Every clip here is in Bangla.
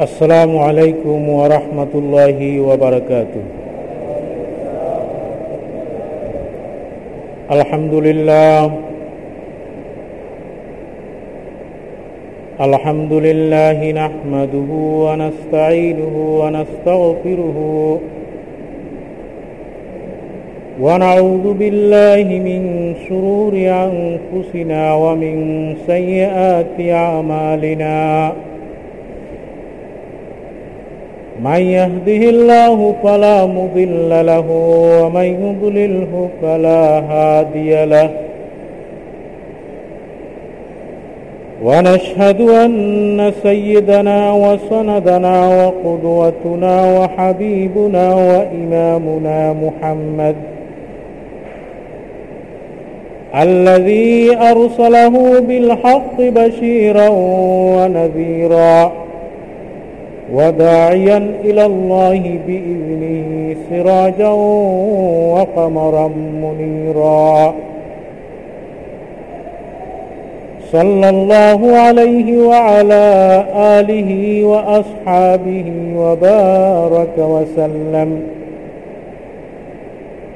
السلام عليكم ورحمة الله وبركاته. الحمد لله. الحمد لله نحمده ونستعينه ونستغفره. ونعوذ بالله من شرور أنفسنا ومن سيئات أعمالنا. من يهده الله فلا مضل له ومن يضلله فلا هادي له. ونشهد أن سيدنا وسندنا وقدوتنا وحبيبنا وإمامنا محمد الذي أرسله بالحق بشيرا ونذيرا. وداعيا إلى الله بإذنه سراجا وقمرا منيرا. صلى الله عليه وعلى آله وأصحابه وبارك وسلم.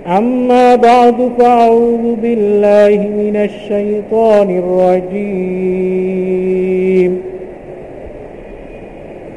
أما بعد فأعوذ بالله من الشيطان الرجيم.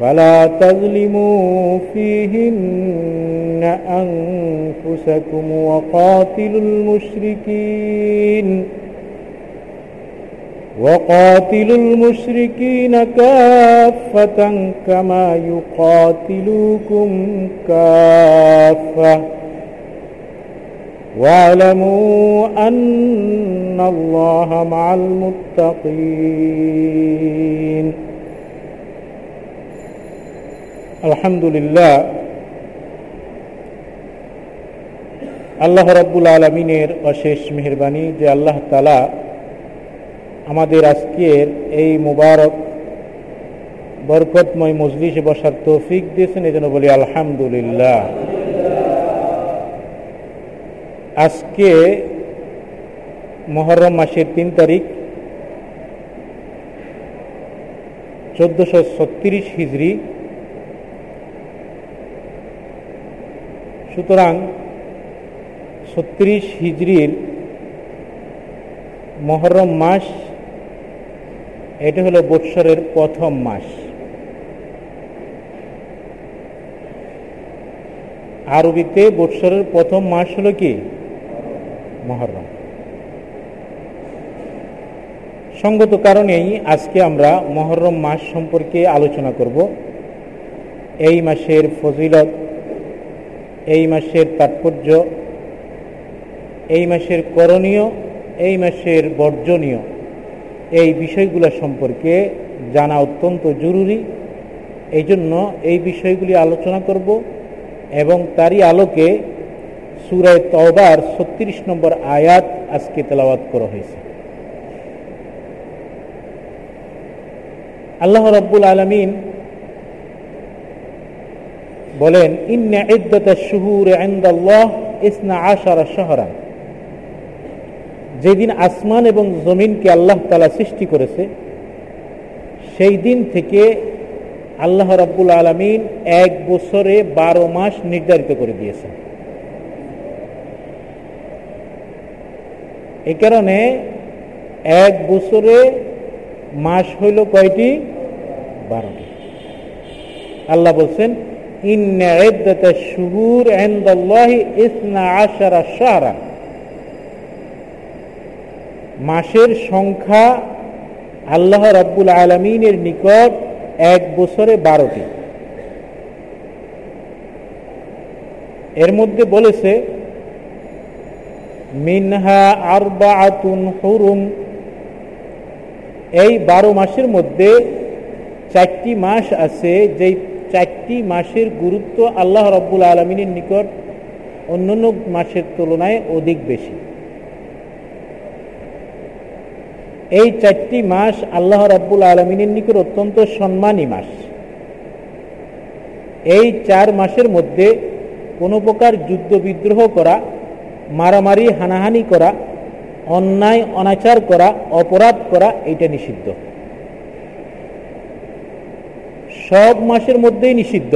فلا تظلموا فيهن أنفسكم وقاتلوا المشركين وقاتلوا المشركين كافة كما يقاتلوكم كافة. واعلموا أن الله مع المتقين. আলহামদুলিল্লাহ, আল্লাহ রব্বুল আলমিনের অশেষ মেহরবানি যে আল্লাহ তালা আমাদের আজকের এই মুবারক বরকতময় মজলিসে বসার তৌফিক দিয়েছেন এই জন্য বলি আলহামদুলিল্লাহ। আজকে মহরম মাসের তিন তারিখ, চোদ্দশো ছত্রিশ হিজড়ি সুতরাং ছত্রিশ হিজড়ির মহরম মাস, এটা হলো বৎসরের প্রথম মাস। আরবিতে বৎসরের প্রথম মাস হলো কি? মহরম। সঙ্গত কারণেই আজকে আমরা মহরম মাস সম্পর্কে আলোচনা করব। এই মাসের ফজিলত এই মাসের তাৎপর্য, এই মাসের করণীয়, এই মাসের বর্জনীয়। এই বিষয়গুলো সম্পর্কে জানা অত্যন্ত জরুরি। এই জন্য এই বিষয়গুলি আলোচনা করব এবং তারই আলোকে সুরায় তওবার ছত্রিশ নম্বর আয়াত আজকে তেলাওয়াত করা হয়েছে। আল্লাহ রব্বুল আলমিন বলেন, ইন্না শুহুর ইনদাল্লাহ ইসনা আশারা শহরান। যেদিন আসমান এবং জমিনকে আল্লাহ তালা সৃষ্টি করেছে, সেই দিন থেকে আল্লাহ রাব্বুল আলমিন এক বছরে বারো মাস নির্ধারিত করে দিয়েছেন। এ কারণে এক বছরে মাস হইল কয়টি? বারোটি। আল্লাহ বলছেন إن عدة الشهور عند الله إثنى عشر شهرا মাসের সংখ্যা আল্লাহ রাব্বুল আলমিনের নিকট এক বছরে বারোটি এর মধ্যে বলেছে মিনহা আরবাআতুন হুরুম এই বারো মাসের মধ্যে চারটি মাস আছে যেই চারটি মাসের গুরুত্ব আল্লাহ রব্বুল আলমিনের নিকট অন্যান্য মাসের তুলনায় অধিক বেশি। এই চারটি মাস আল্লাহ রব্বুল আলমিনের নিকট অত্যন্ত সম্মানী মাস। এই চার মাসের মধ্যে কোনো প্রকার যুদ্ধ বিদ্রোহ করা, মারামারি, হানাহানি করা, অন্যায়, অনাচার করা, অপরাধ করা, এটা নিষিদ্ধ। সব মাসের মধ্যেই নিষিদ্ধ,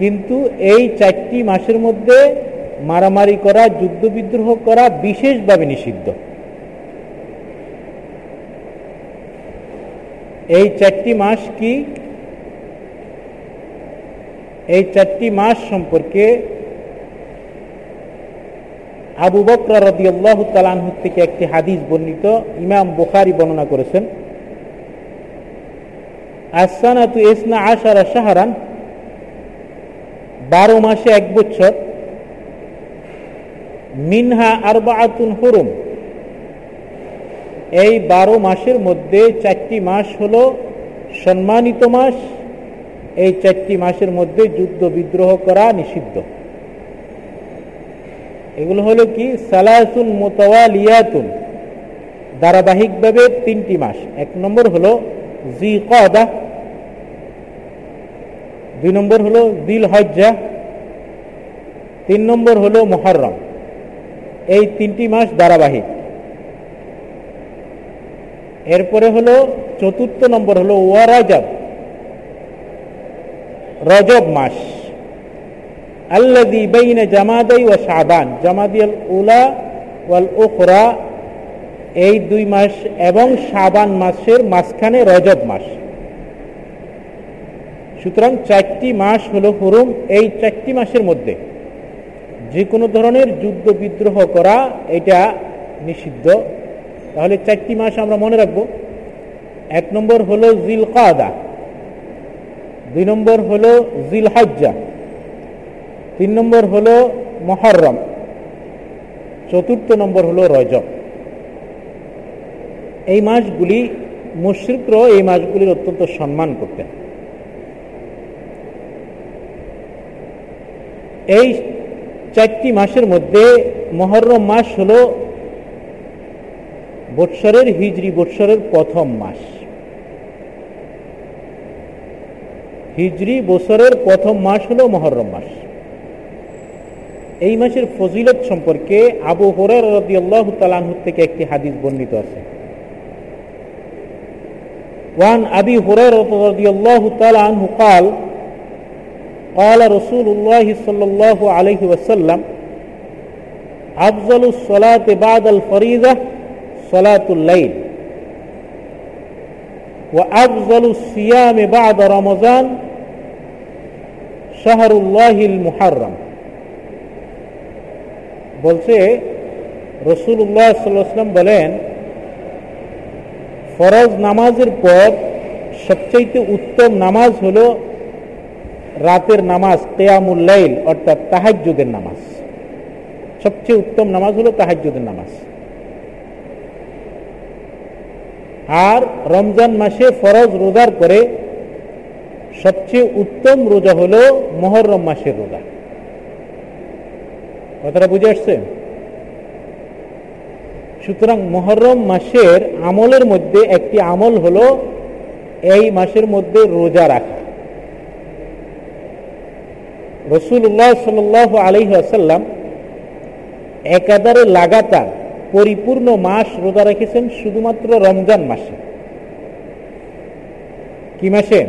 কিন্তু এই চারটি মাসের মধ্যে মারামারি করা, যুদ্ধ বিদ্রোহ করা বিশেষভাবে নিষিদ্ধ। এই চারটি মাস কি? এই চারটি মাস সম্পর্কে আবু বকর রদিয়াল্লাহ তালানহ থেকে একটি হাদিস বর্ণিত, ইমাম বুখারি বর্ণনা করেছেন। আসানাতু ইসনা আশারা শাহরান, বারো মাসে এক বছর। মিনহা আরবাআতুন হুরুম। এই বারো মাসের মধ্যে চারটি মাস হল সম্মানিত মাস, এই চারটি মাসের মধ্যে যুদ্ধ বিদ্রোহ করা নিষিদ্ধ। এগুলো হলো কি? সালাসুন মোতাওয়ালিয়াতুন। ধারাবাহিকভাবে তিনটি মাস। এক নম্বর হলো জি কদা দুই নম্বর হলো দিল হজ্জা, তিন নম্বর হলো মহরম এই তিনটি মাস ধারাবাহিক। এরপরে হলো চতুর্থ নম্বর হলো ওয়ারাজব রজব মাস। আল্লাদি বাইনা জামাদাই ও শাবান, জামাদিয়াল উলা ওয়াল উখরা, এই দুই মাস এবং সাবান মাসের মাঝখানে রজব মাস। সুতরাং চারটি মাস হলো হুরুম, এই চারটি মাসের মধ্যে। যে কোনো ধরনের যুদ্ধ বিদ্রোহ করা, এটা নিষিদ্ধ। তাহলে চারটি মাস আমরা মনে রাখব। এক নম্বর হলো জিল কাদা দুই নম্বর হলো জিল হজ্জা তিন নম্বর হলো মহরম, চতুর্থ নম্বর হলো রজব। এই মাসগুলি মুশ্রিকরাও এই মাসগুলির অত্যন্ত সম্মান করতেন। এই চারটি মাসের মধ্যে মহরম মাস হল বৎসরের হিজড়ি বৎসরের প্রথম মাস হিজড়ি বছরের প্রথম মাস হলো মহরম মাস এই মাসের ফজিলত সম্পর্কে আবু হরার রদি আল্লাহ তালানহ থেকে একটি হাদিস বর্ণিত আছে وعن أبي هريرة رضي الله تعالى عنه قال قال رسول الله صلى الله عليه وسلم أفضل الصلاة بعد الفريضة صلاة الليل وأفضل الصيام بعد رمضان شهر الله المحرم বলছে রসুল্লাহ সাল্লাম বলেন ফরজ নামাজের পর সবচাইতে উত্তম নামাজ হল রাতের নামাজ কেয়ামুল্লাইল অর্থাৎ তাহাজ্যদের নামাজ। সবচেয়ে উত্তম নামাজ হলো তাহাজ্যদের নামাজ। আর রমজান মাসে ফরজ রোজার করে সবচেয়ে উত্তম রোজা হলো মহরম মাসের রোজা। কথাটা বুঝে আসছে? সুতরাং মহরম মাসের আমলের মধ্যে একটি আমল হলো এই মাসের মধ্যে রোজা রাখা। রসুল্লাহ সাল আলহি একাধারে লাগাতার পরিপূর্ণ মাস রোজা রেখেছেন শুধুমাত্র রমজান মাসে। কি মাসে?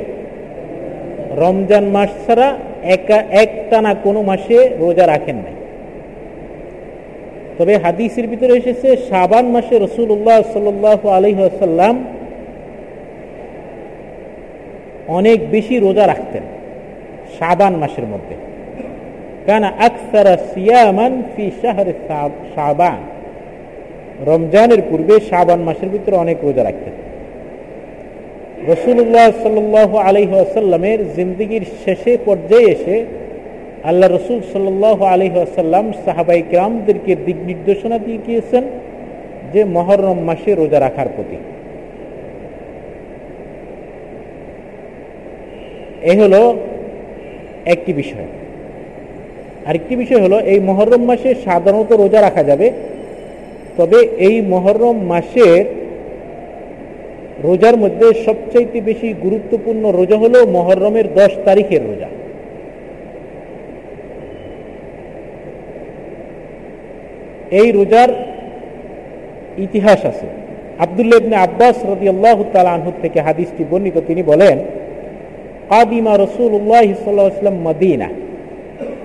রমজান মাস ছাড়া একা একটানা কোনো মাসে রোজা রাখেন নাই। তবে হাদিসের ভিতরে এসেছে সাবান মাসে রসুল্লাহ সাল আলহাসাল্লাম অনেক বেশি রোজা রাখতেন সাবান মাসের মধ্যে। কানা আকসারা সিয়ামান ফি শাহরে সাবান রমজানের পূর্বে সাবান মাসের ভিতরে অনেক রোজা রাখতেন। রসুল্লাহ সাল আলহাসাল্লামের জিন্দগির শেষে পর্যায়ে এসে আল্লাহ রসুল সাল্লাহ আলহাসাল্লাম সাহাবাই গ্রামদেরকে দিক নির্দেশনা দিয়ে গিয়েছেন যে মহরম মাসে রোজা রাখার প্রতি। এ হলো একটি বিষয়। আরেকটি বিষয় হলো, এই মহরম মাসে সাধারণত রোজা রাখা যাবে। তবে এই মহরম মাসের রোজার মধ্যে সবচাইতে বেশি গুরুত্বপূর্ণ রোজা হলো মহরমের দশ তারিখের রোজা। এই রোজার ইতিহাস আছে। আবদুল্লাহ ইবনে আব্বাস রদি আল্লাহ তালাহুর থেকে হাদিসটি বর্ণিত। তিনি বলেন, কাদিমা রসুল্লাহ সাল্লাম মদিনা।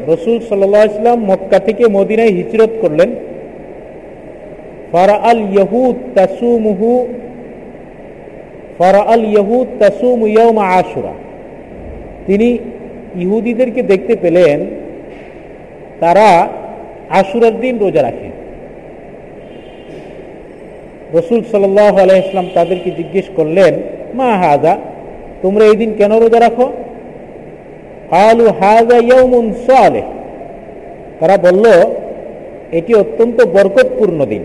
রসুল সাল্লাম মক্কা থেকে মদিনায় হিজরত করলেন। ফারা আল ইহুদ তাসুমুহু ফারা আল ইহুদ তাসুম ইয়মা আশুরা। তিনি ইহুদিদেরকে দেখতে পেলেন, তারা আশুরার দিন রোজা রাখে। রসুল সাল্লাহ আলাইসলাম তাদেরকে জিজ্ঞেস করলেন, মা হাজা, তোমরা এই দিন কেন রোজা রাখো? আলু হাজা ইয়মুন সালে তারা বলল, এটি অত্যন্ত বরকতপূর্ণ দিন।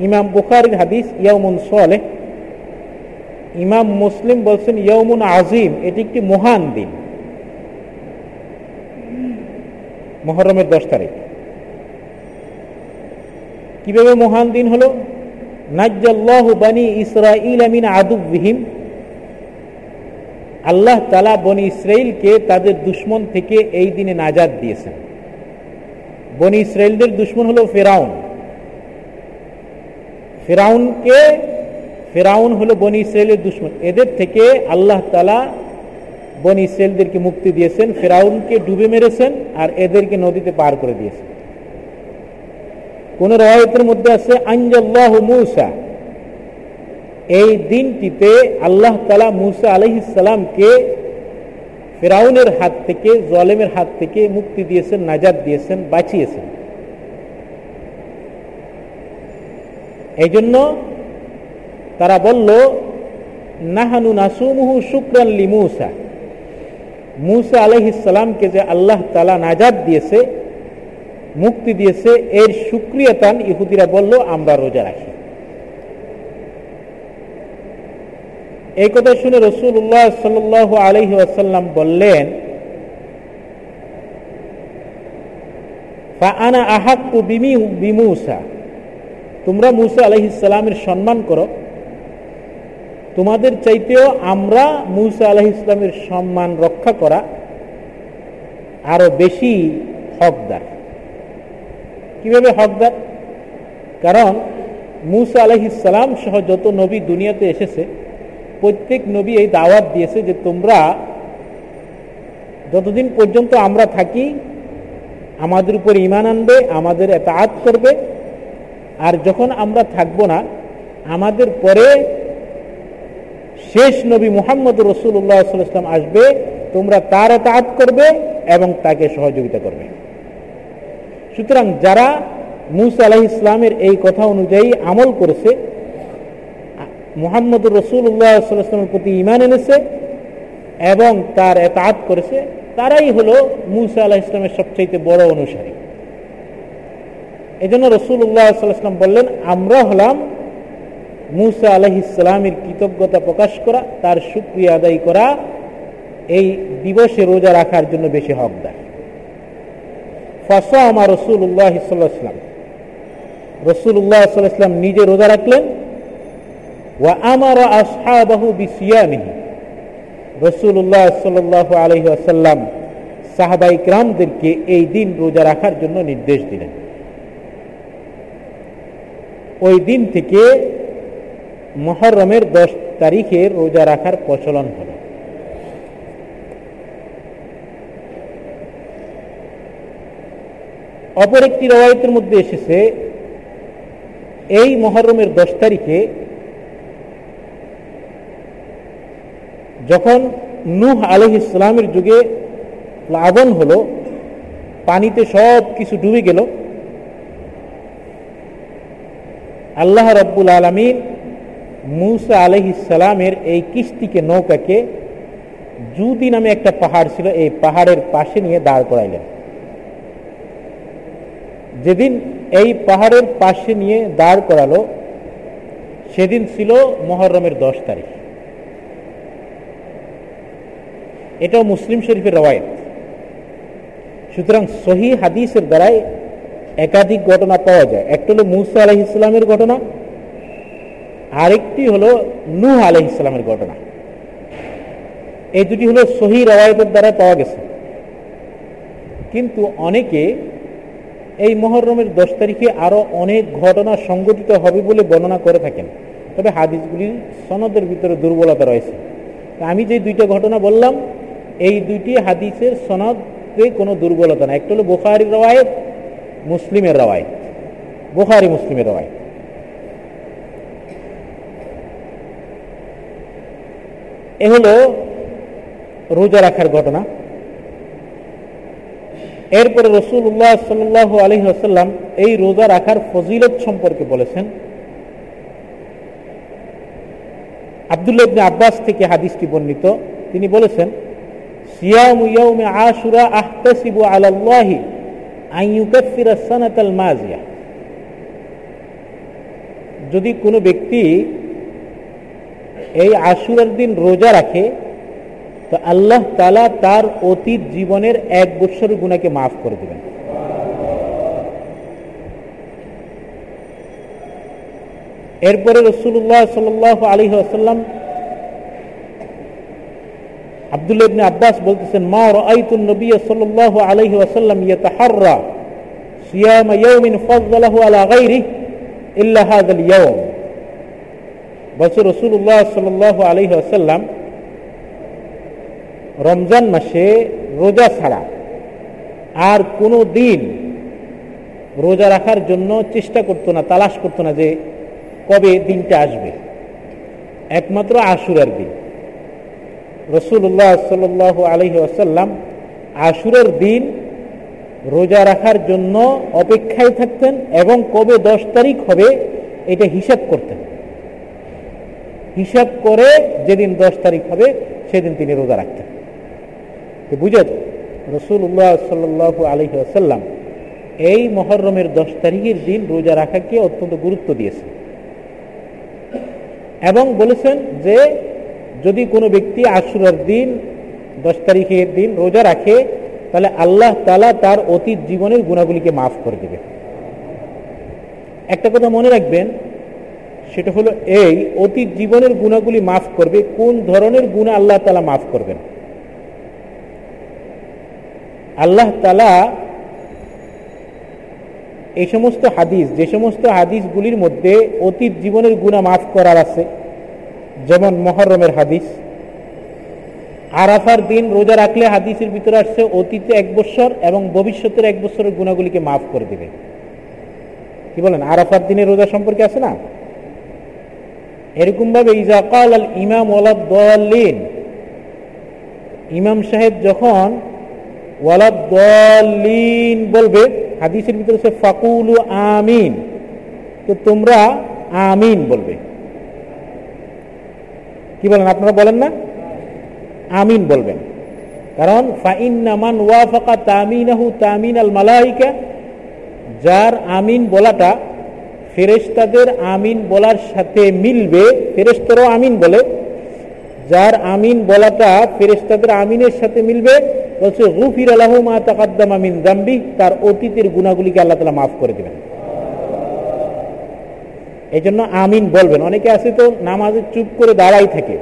ইমাম বুখারির হাদিস ইয়মুন সালে ইমাম মুসলিম বলছেন ইয়মুন আজিম এটি একটি মহান দিন। মহরমের দশ তারিখ। কীভাবে মহান দিন হলো? নাজ্জাল্লাহু বানি ইসরাইল আমিন আদুবিহিম আল্লাহ তালা বনি ইসরাইলকে তাদের দুশ্মন থেকে এই দিনে নাজাদ দিয়েছেন। বনি ইসরায়েলদের দুশ্মন হলো ফেরাউন। ফেরাউনকে, ফেরাউন হলো বনি ইসরায়েলের দুশ্মন। এদের থেকে আল্লাহ তালা বনি ইসরায়েলদেরকে মুক্তি দিয়েছেন, ফেরাউনকে ডুবে মেরেছেন আর এদেরকে নদীতে পার করে দিয়েছেন। কোন রায়তের মধ্যে আছে আঞ্জাল্লাহ মুসা। এই দিনটিতে আল্লাহ তালা মুসা আলহিসামকে ফেরাউনের হাত থেকে, জলেমের হাত থেকে মুক্তি দিয়েছেন নাজাদ দিয়েছেন, বাঁচিয়েছেন। এই জন্য তারা বলল, নাহানু নাসুমুহু শুক্রাল্লি মুসা। মুসা আলহিসামকে যে আল্লাহ তালা নাজাদ দিয়েছে, মুক্তি দিয়েছে, এর সুক্রিয়তান ইহুদিরা বলল, আমরা রোজা রাখি। এই কথা শুনে রসুল্লাহ সাল আলহি আসাল্লাম বললেন আনা বিমি বিমুসা তোমরা মুসা আলহিসামের সম্মান করো। তোমাদের চাইতেও আমরা মুসা আলহ ইসলামের সম্মান রক্ষা করা আরও বেশি হকদার। কীভাবে হকদার? কারণ মুসা আলহিসাম সহ যত নবী দুনিয়াতে এসেছে প্রত্যেক নবী এই দাওয়াত দিয়েছে যে তোমরা যতদিন পর্যন্ত আমরা থাকি, আমাদের উপর ইমান আনবে, আমাদের এতাত করবে। আর যখন আমরা থাকব না, আমাদের পরে শেষ নবী মোহাম্মদ রসুল্লাহ সাল্লাম আসবে, তোমরা তার এতাত করবে এবং তাকে সহযোগিতা করবে। সুতরাং যারা মুসা আলাহ ইসলামের এই কথা অনুযায়ী আমল করেছে মোহাম্মদ রসুল্লাহামের প্রতি ইমান এনেছে এবং তার এতাত করেছে, তারাই হলো মুসা আলাহ ইসলামের সবচাইতে বড় অনুসারী। এই জন্য রসুল্লাহ সাল্লাম বললেন, আমরা হলাম মুসা আলহ ইসলামের কৃতজ্ঞতা প্রকাশ করা, তার সুক্রিয়া আদায় করা, এই দিবসে রোজা রাখার জন্য বেশি হকদার। ফাঁসা আমার রসুল্লাহ সাল্লাহাম রসুল্লাহ সাল্লাহাম নিজে রোজা রাখলেন ওয়া আমার আসহাবাহু বিসিয়ামিহি। রসুল্লাহ সাল্লাহ আলহি আসাল্লাম সাহাবাই ক্রামদেরকে এই দিন রোজা রাখার জন্য নির্দেশ দিলেন। ওই দিন থেকে মহরমের দশ তারিখে রোজা রাখার প্রচলন হল। অপর একটি রবায়তের মধ্যে এসেছে, এই মহরমের দশ তারিখে যখন নুহ আলহ ইসলামের যুগে প্লাবন হলো, পানিতে সব কিছু ডুবে গেল, আল্লাহ রব্বুল আলমিন মুসা আলহ ইসালামের এই কিস্তিকে, নৌকাকে জুদি নামে একটা পাহাড় ছিল, এই পাহাড়ের পাশে নিয়ে দাঁড় করাইলেন। যেদিন এই পাহাড়ের পাশে নিয়ে দাঁড় করালো, সেদিন ছিল মহরমের দশ তারিখ। এটাও মুসলিম শরীফের রওয়ায়ত। সুতরাং সহি হাদিসের দ্বারাই একাধিক ঘটনা পাওয়া যায়। একটা হলো মুসা আলহ ইসলামের ঘটনা, আরেকটি হলো নূহ আলহ ইসলামের ঘটনা। এই দুটি হলো সহি রওয়ায়তের দ্বারা পাওয়া গেছে। কিন্তু অনেকে এই মহরমের দশ তারিখে আরও অনেক ঘটনা সংঘটিত হবে বলে বর্ণনা করে থাকেন। তবে হাদিসগুলির সনদের ভিতরে দুর্বলতা রয়েছে। আমি যে দুইটা ঘটনা বললাম এই দুইটি হাদিসের সনদে কোনো দুর্বলতা না একটা হলো বোখারির রওয়ায়ত, মুসলিমের রওয়ায়ত। বোখারি মুসলিমের রওয়ায়ত। এ হলো রোজা রাখার ঘটনা। এরপরে রসুল্লাহ সাল আলহি আসাল্লাম এই রোজা রাখার ফজিলত সম্পর্কে বলেছেন। আবদুল্লাহ আব্বাস থেকে হাদিসটি বর্ণিত। তিনি বলেছেন সিয়াম ইয়াউমে আশুরা আহতাসিবু আলাল্লাহি আন ইউকাফিরা সানাতাল মাজিয়া যদি কোনো ব্যক্তি এই আশুরার দিন রোজা রাখে তো আল্লাহ তালা তার অতীত জীবনের এক বৎসরের গুণাকে মাফ করে দেবেন এরপরে রসুল্লাহ সাল আলী আসাল্লাম আবদুল্লাহ ইবনে আব্বাস বলতেছেন, মা রাআইতু নবী সাল্লাল্লাহু আলাইহি ওয়াসাল্লাম ইয়াতাহাররা সিয়াম ইয়াউমিন ফাযলাহু আলা গায়রিহি ইল্লা হাযাল ইয়াউম। বলছে, রাসূলুল্লাহ সাল্লাল্লাহু আলাইহি ওয়াসাল্লাম রমজান মাসে রোজা ছাড়া আর কোনো দিন রোজা রাখার জন্য চেষ্টা করতো না, তালাশ করতো না যে কবে দিনটা আসবে। একমাত্র আশুরার দিন। রসুল্লাহ সাল আলহি আসাল্লাম আশুরের দিন রোজা রাখার জন্য অপেক্ষায় থাকতেন এবং কবে দশ তারিখ হবে এটা হিসাব করতেন। হিসাব করে যেদিন দশ তারিখ হবে সেদিন তিনি রোজা রাখতেন। বুঝে রসুল্লাহ সাল আলহি আসাল্লাম এই মহরমের দশ তারিখের দিন রোজা রাখাকে অত্যন্ত গুরুত্ব দিয়েছেন। এবং বলেছেন যে যদি কোনো ব্যক্তি আশুরার দিন, দশ তারিখের দিন রোজা রাখে, তাহলে আল্লাহ তালা তার অতীত জীবনের গুণাগুলিকে মাফ করে দেবে। একটা কথা মনে রাখবেন, সেটা হলো এই, অতীত জীবনের গুণাগুলি মাফ করবে, কোন ধরনের গুণা আল্লাহ তালা মাফ করবেন? আল্লাহ তালা এই সমস্ত হাদিস, যে সমস্ত হাদিসগুলির মধ্যে অতীত জীবনের গুণা মাফ করার আছে যেমন মহরমের হাদিস, আরাফার দিন রোজা রাখলে হাদিসের ভিতরে আসছে অতীতে এক বছর এবং ভবিষ্যতের এক বছরের গুণাগুলিকে মাফ করে দিবে। কি বলেন? আরাফার দিনের রোজা সম্পর্কে আছে না? এরকম ভাবে ইজাকাল আল ইমাম ওয়ালাদ্দিন ইমাম সাহেব যখন ওয়ালাদ্দিন বলবে, হাদিসের ভিতরে সে ফাকুলু আমিন, তো তোমরা আমিন বলবে। কি বলেন, আপনারা বলেন না? আমিন বলবেন। কারণ ফাইন্নামান তামিনাহু তামিন আল মালাইকা, যার আমিন বলাটা ফেরেস্তাদের আমিন বলার সাথে মিলবে ফেরেস্তারও আমিন বলে। যার আমিন বলাটা ফেরেস্তাদের আমিনের সাথে মিলবে, বলছে গুফির আলাহ মা তাকাদ্দাম আমিন জাম্বি তার অতীতের গুণাগুলিকে আল্লাহ তালা মাফ করে দেবেন। এই জন্য আমিন বলবেন। অনেকে আছে তো নামাজে চুপ করে দাঁড়াই থাকে।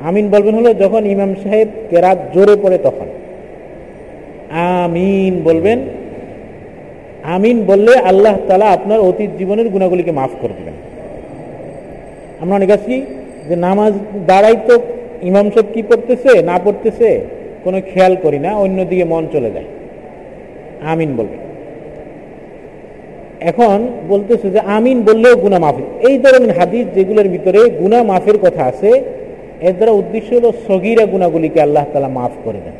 আমিন বলবেন হলো যখন ইমাম সাহেব কেরাত জোরে পড়ে তখন। আমিন বলবেন। আমিন বললে আল্লাহ তালা আপনার অতীত জীবনের গুণাগুলিকে মাফ করে দেবেন। আমরা অনেক আছি যে নামাজ দাঁড়াই তো ইমাম সাহেব কি পড়তেছে, না পড়তেছে, কোনো খেয়াল করি না, অন্যদিকে মন চলে যায়। আমিন বলবে এখন বলতেছে যে আমিন বললেও গুনা মাফি এই ধরনের হাদিস যেগুলোর ভিতরে গুনা মাফের কথা আছে, এর দ্বারা উদ্দেশ্য হলো সগিরা গুণাগুলিকে আল্লাহ তালা মাফ করে দেন।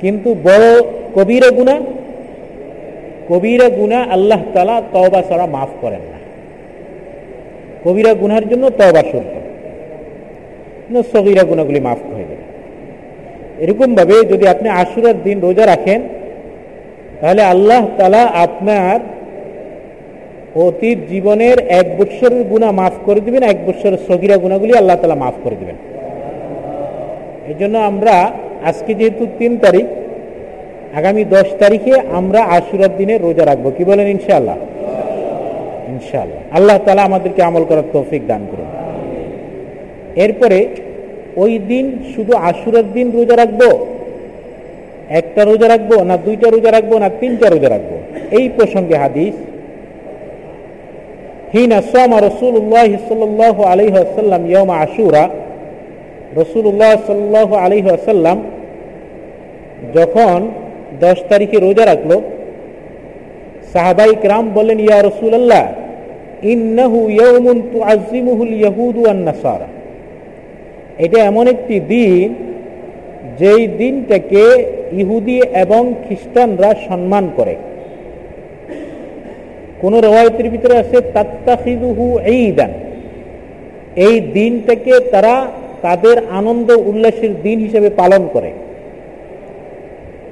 কিন্তু বড় কবিরা গুণা কবিরা গুণা আল্লাহ তালা তবা ছাড়া মাফ করেন না। কবিরা গুনার জন্য তবা শুরু করেন। সগিরা গুণাগুলি মাফ করে দেবে এরকম ভাবে যদি আপনি আশুরার দিন রোজা রাখেন তাহলে আল্লাহ তালা আপনার অতীত জীবনের এক বৎসরের গুণা মাফ করে দিবেন, এক বৎসরের সগিরা গুণাগুলি আল্লাহ তালা মাফ করে দিবেন। এই জন্য আমরা আজকে যেহেতু তিন তারিখ, আগামী দশ তারিখে আমরা আশুরার দিনে রোজা রাখব। কি বলেন ইনশাআল্লাহ? ইনশাআল্লাহ। আল্লাহ তালা আমাদেরকে আমল করার তৌফিক দান করুন। এরপরে ওই দিন শুধু আশুরার দিন রোজা রাখব? একটা রোজা রাখব না দুইটা রোজা রাখব না তিনটা রোজা রাখব? এই প্রসঙ্গে হাদিস, হিনা সোমা রসুল্লাহ সাল্লাহ আলহ আসাল্লাম ইয়মা আশুরা রসুল্লাহ সাল্লাহ আলহ আসাল্লাম যখন দশ তারিখে রোজা রাখল, সাহাবাই রাম বললেন, ইয়া রসুল্লাহ ইন্নাহু ইয়ৌমুন তু আজিমুহুল ইয়াহুদু আন্নাসারা এটা এমন একটি দিন যেই দিনটাকে ইহুদি এবং খ্রিস্টানরা সম্মান করে। কোন রেওয়ায়তের ভিতরে আছে তাত্তাখিদুহু ঈদান। এই দিনটাকে তারা তাদের আনন্দ উল্লাসের দিন হিসেবে পালন করে।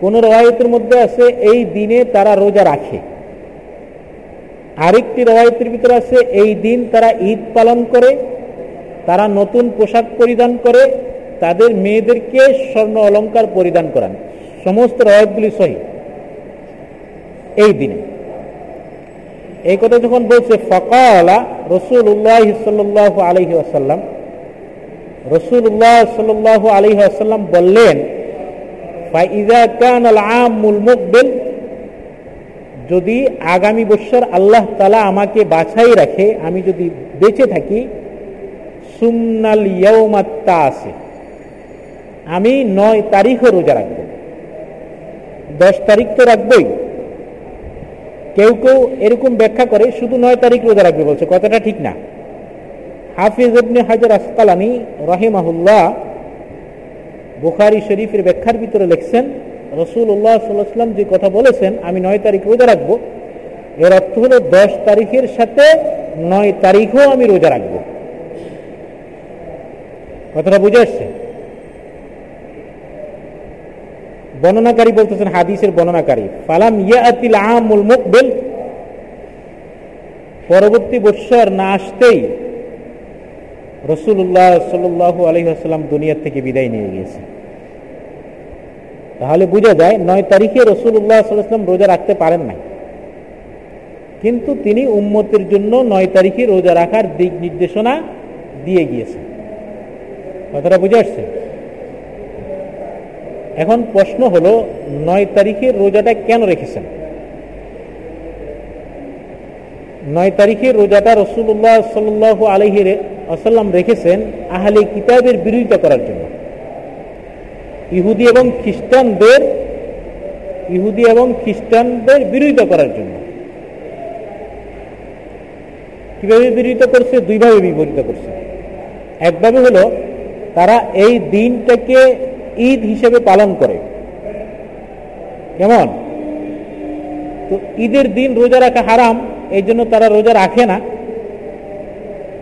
কোন রেওয়ায়তের মধ্যে আছে, এই দিনে তারা রোজা রাখে। আরেকটি রেওয়ায়তের ভিতরে আছে, এই দিন তারা ঈদ পালন করে, তারা নতুন পোশাক পরিধান করে তাদের মেয়েদেরকে স্বর্ণ অলঙ্কার পরিধান করান। সমস্ত রয়েতগুলি সহি। এই দিনে। এই কথা যখন বলছে, ফকালা রসুল উল্লাহ সাল্লাহ আলহি আসাল্লাম রসুল উল্লাহ সাল্লাহ আলহি আসাল্লাম বললেন যদি আগামী বছর আল্লাহ তালা আমাকে বাছাই রাখে, আমি যদি বেঁচে থাকি সুমনাল ইয়ৌমাত্তা আছে আমি নয় তারিখও রোজা রাখব। দশ তারিখ তো রাখবই। কেউ কেউ এরকম ব্যাখ্যা করে, শুধু নয় তারিখ রোজা রাখবে বলছে, কথাটা ঠিক না। হাফিজ ইবনে হাজার আসকালানি রহিমাহুল্লাহ বুখারি শরীফের ব্যাখ্যার ভিতরে লিখছেন রসুল উল্লাহ সাল্লাহাম যে কথা বলেছেন, আমি নয় তারিখ রোজা রাখব। এর অর্থ হলো দশ তারিখের সাথে নয় তারিখও আমি রোজা রাখব। কথাটা বুঝে আসছে? বর্ণনাকারী বলতেছেন, হাদিসের বর্ণনাকারী। ফালাম ইয়াতিল আমুল মুকবিল। পরবর্তী বৎসর না আসতেই রসুল্লাহ সাল্লু আলহিহাস্লাম দুনিয়ার থেকে বিদায় নিয়ে গিয়েছে। তাহলে বোঝা যায়, নয় তারিখে রসুল্লাহ সাল্লাম রোজা রাখতে পারেন নাই। কিন্তু তিনি উম্মতের জন্য নয় তারিখে রোজা রাখার দিক নির্দেশনা দিয়ে গিয়েছেন। কথাটা বুঝে আসছে? এখন প্রশ্ন হলো, নয় তারিখের রোজাটা কেন রেখেছেন? নয় তারিখে রোজাটা রসুল্লাহ সাল আলহির আসাল্লাম রেখেছেন আহলে কিতাবের বিরোধিতা করার জন্য। ইহুদি এবং খ্রিস্টানদের, ইহুদি এবং খ্রিস্টানদের বিরোধিতা করার জন্য। কীভাবে বিরোধিতা করছে? দুইভাবে বিপরীত করছে। একভাবে হলো, তারা এই দিনটাকে ঈদ হিসেবে পালন করে। কেমন? তো ঈদের দিন রোজা রাখা হারাম, এই জন্য তারা রোজা রাখে না।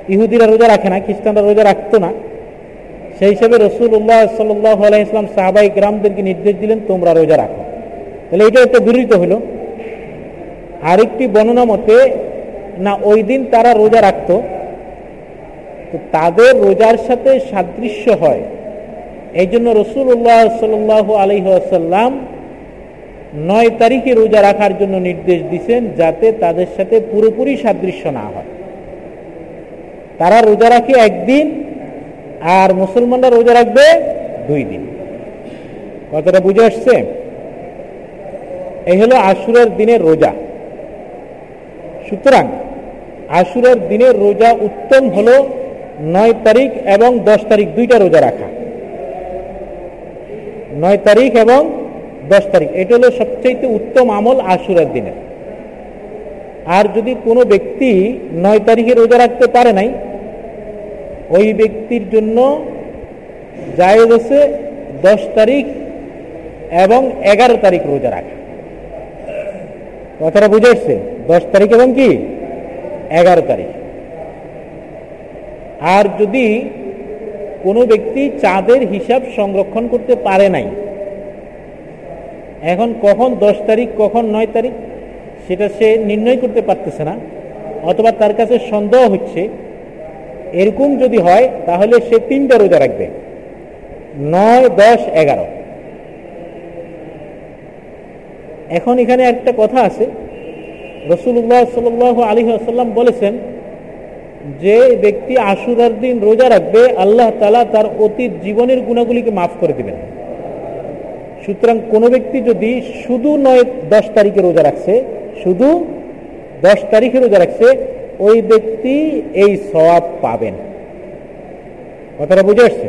ইহুদিরা রোজা রাখে না, খ্রিস্টানরা রোজা রাখতো না। সেই হিসাবে রসুল্লাহ সাল্লাহ আলাইসলাম সাহাবাই গ্রামদেরকে নির্দেশ দিলেন, তোমরা রোজা রাখো। তাহলে এটা একটা বিরোধিত হলো। আরেকটি বর্ণনা মতে, না, ওই দিন তারা রোজা রাখত, তো তাদের রোজার সাথে সাদৃশ্য হয়। এই জন্য রসুল্লাহ সাল আলহাসাল্লাম নয় তারিখে রোজা রাখার জন্য নির্দেশ দিচ্ছেন যাতে তাদের সাথে পুরোপুরি সাদৃশ্য না হয়। তারা রোজা রাখে একদিন আর মুসলমানরা রোজা রাখবে দুই দিন। কতটা বুঝে আসছে? এই হলো আশুরের দিনের রোজা। সুতরাং আশুরের দিনের রোজা উত্তম হলো নয় তারিখ এবং দশ তারিখ দুইটা রোজা রাখা। নয় তারিখ এবং দশ তারিখ। এটা হলো সবচেয়ে উত্তম আমল আশুরের দিনের আর যদি কোনো ব্যক্তি নয় তারিখে রোজা রাখতে পারে নাই, ওই ব্যক্তির জন্য জায়েজ আছে দশ তারিখ এবং এগারো তারিখ রোজা রাখা। কথাটা বুঝে আসছে? দশ তারিখ এবং কি? এগারো তারিখ। আর যদি কোনো ব্যক্তি চাঁদের হিসাব সংরক্ষণ করতে পারে নাই। এখন কখন দশ তারিখ, কখন নয় তারিখ, সেটা সে নির্ণয় করতে পারতেছে না, অথবা তার কাছে সন্দেহ হচ্ছে। এরকম যদি হয়, তাহলে সে তিনটা রোজা রাখবে। নয়, দশ, এগারো। এখন এখানে একটা কথা আছে। রসুল্লাহ সাল আলী আসাল্লাম বলেছেন যে ব্যক্তি আশুরার দিন রোজা রাখবে, আল্লাহ তালা তার অতীত জীবনের গুণাগুলিকে মাফ করে দিবেন। সুতরাং কোনো ব্যক্তি যদি শুধু নয়, দশ তারিখে রোজা রাখছে, শুধু দশ তারিখে রোজা রাখছে, ওই ব্যক্তি এই সবাব পাবেন। কথাটা বুঝে আসছে?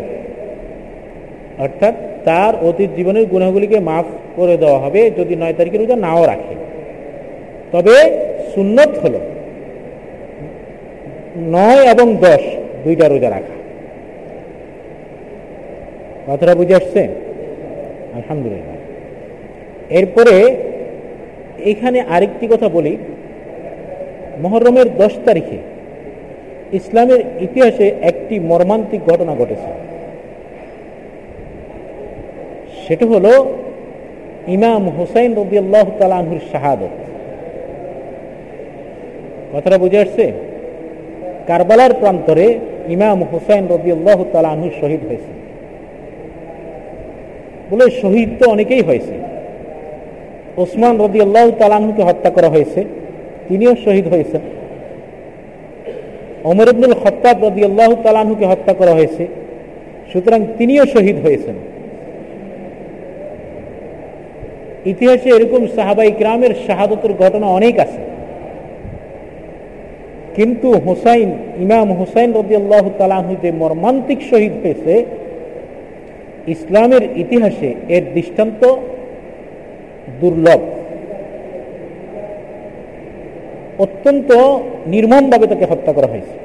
অর্থাৎ তার অতীত জীবনের গুণাগুলিকে মাফ করে দেওয়া হবে যদি নয় তারিখে রোজা নাও রাখে। তবে সুন্নত হল নয় এবং দশ, দুইটা রোজা রাখা। কথাটা বুঝে আসছে? আলহামদুলিল্লাহ। এরপরে এখানে আরেকটি কথা বলি। মহরমের দশ তারিখে ইসলামের ইতিহাসে একটি মর্মান্তিক ঘটনা ঘটেছে। সেটা হল ইমাম হুসাইন রবি আল্লাহ তালাহুর শাহাদত। কথাটা বুঝে আসছে? কারবালার প্রান্তরে ইমাম হুসাইন রবি আল্লাহ তালাহু শহীদ হয়েছে। বলে শহীদ তো অনেকেই হয়েছে। ওসমান রবি আল্লাহ তালাহুকে হত্যা করা হয়েছে, তিনিও শহীদ হয়েছেন অমর আব্দুল খত্তাব আল্লাহ তালাহুকে হত্যা করা হয়েছে, সুতরাং তিনিও শহীদ হয়েছেন। ইতিহাসে এরকম সাহাবাই গ্রামের শাহাদতের ঘটনা অনেক আছে। কিন্তু হুসাইন, ইমাম হুসাইন রবি আল্লাহ তালাহু যে মর্মান্তিক শহীদ হয়েছে, ইসলামের ইতিহাসে এর দৃষ্টান্ত দুর্লভ। অত্যন্ত নির্মমভাবে তাকে হত্যা করা হয়েছে।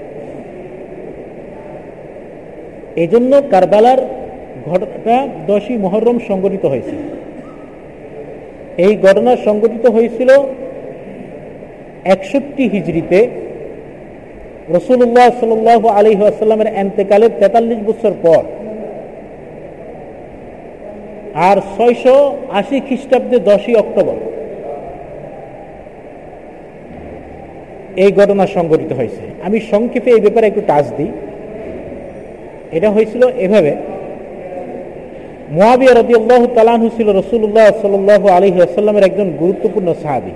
এই জন্য কারবালার ঘটনাটা দশই মহরম সংগঠিত হয়েছে। এই ঘটনা সংগঠিত হয়েছিল একষট্টি হিজড়িতে রসুল্লাহ সাল আলী আসাল্লামের এন্তেকালের তেতাল্লিশ বছর পর আর ছয়শো আশি খ্রিস্টাব্দে দশই অক্টোবর এই ঘটনা সংঘটিত হয়েছে। আমি সংক্ষেপে এই ব্যাপারে একটু টাচ দিই। এটা হয়েছিল এভাবে। মোয়াবিয়া রদি আল্লাহ তালাহু ছিল রসুল্লাহ সাল আলী আসাল্লামের একজন গুরুত্বপূর্ণ সাহাবি।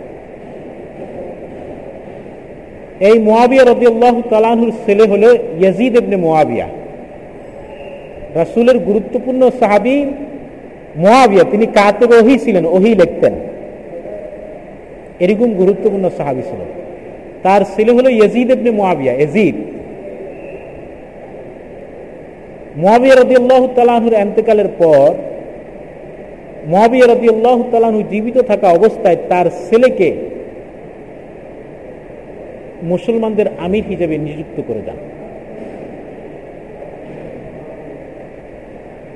এই মোয়াবিয়া রদি আল্লাহ তালাহুর ছেলে হল ইয়াজিদ এবনে মোয়াবিয়া রাসুলের গুরুত্বপূর্ণ সাহাবি মোয়াবিয়া তিনি কাতেব ওহি ছিলেন, ওহি লিখতেন। এরকম গুরুত্বপূর্ণ সাহাবি ছিল। তার ছেলে হলো ইয়াজিদ এবনে মোয়াবিয়া এজিদ মোয়াবিয়া রদি আল্লাহ তালাহুর এন্তেকালের পর মোয়াবিয়া রদি আল্লাহ তালাহু জীবিত থাকা অবস্থায় তার ছেলেকে মুসলমানদের আমির হিসেবে নিযুক্ত করে দেন।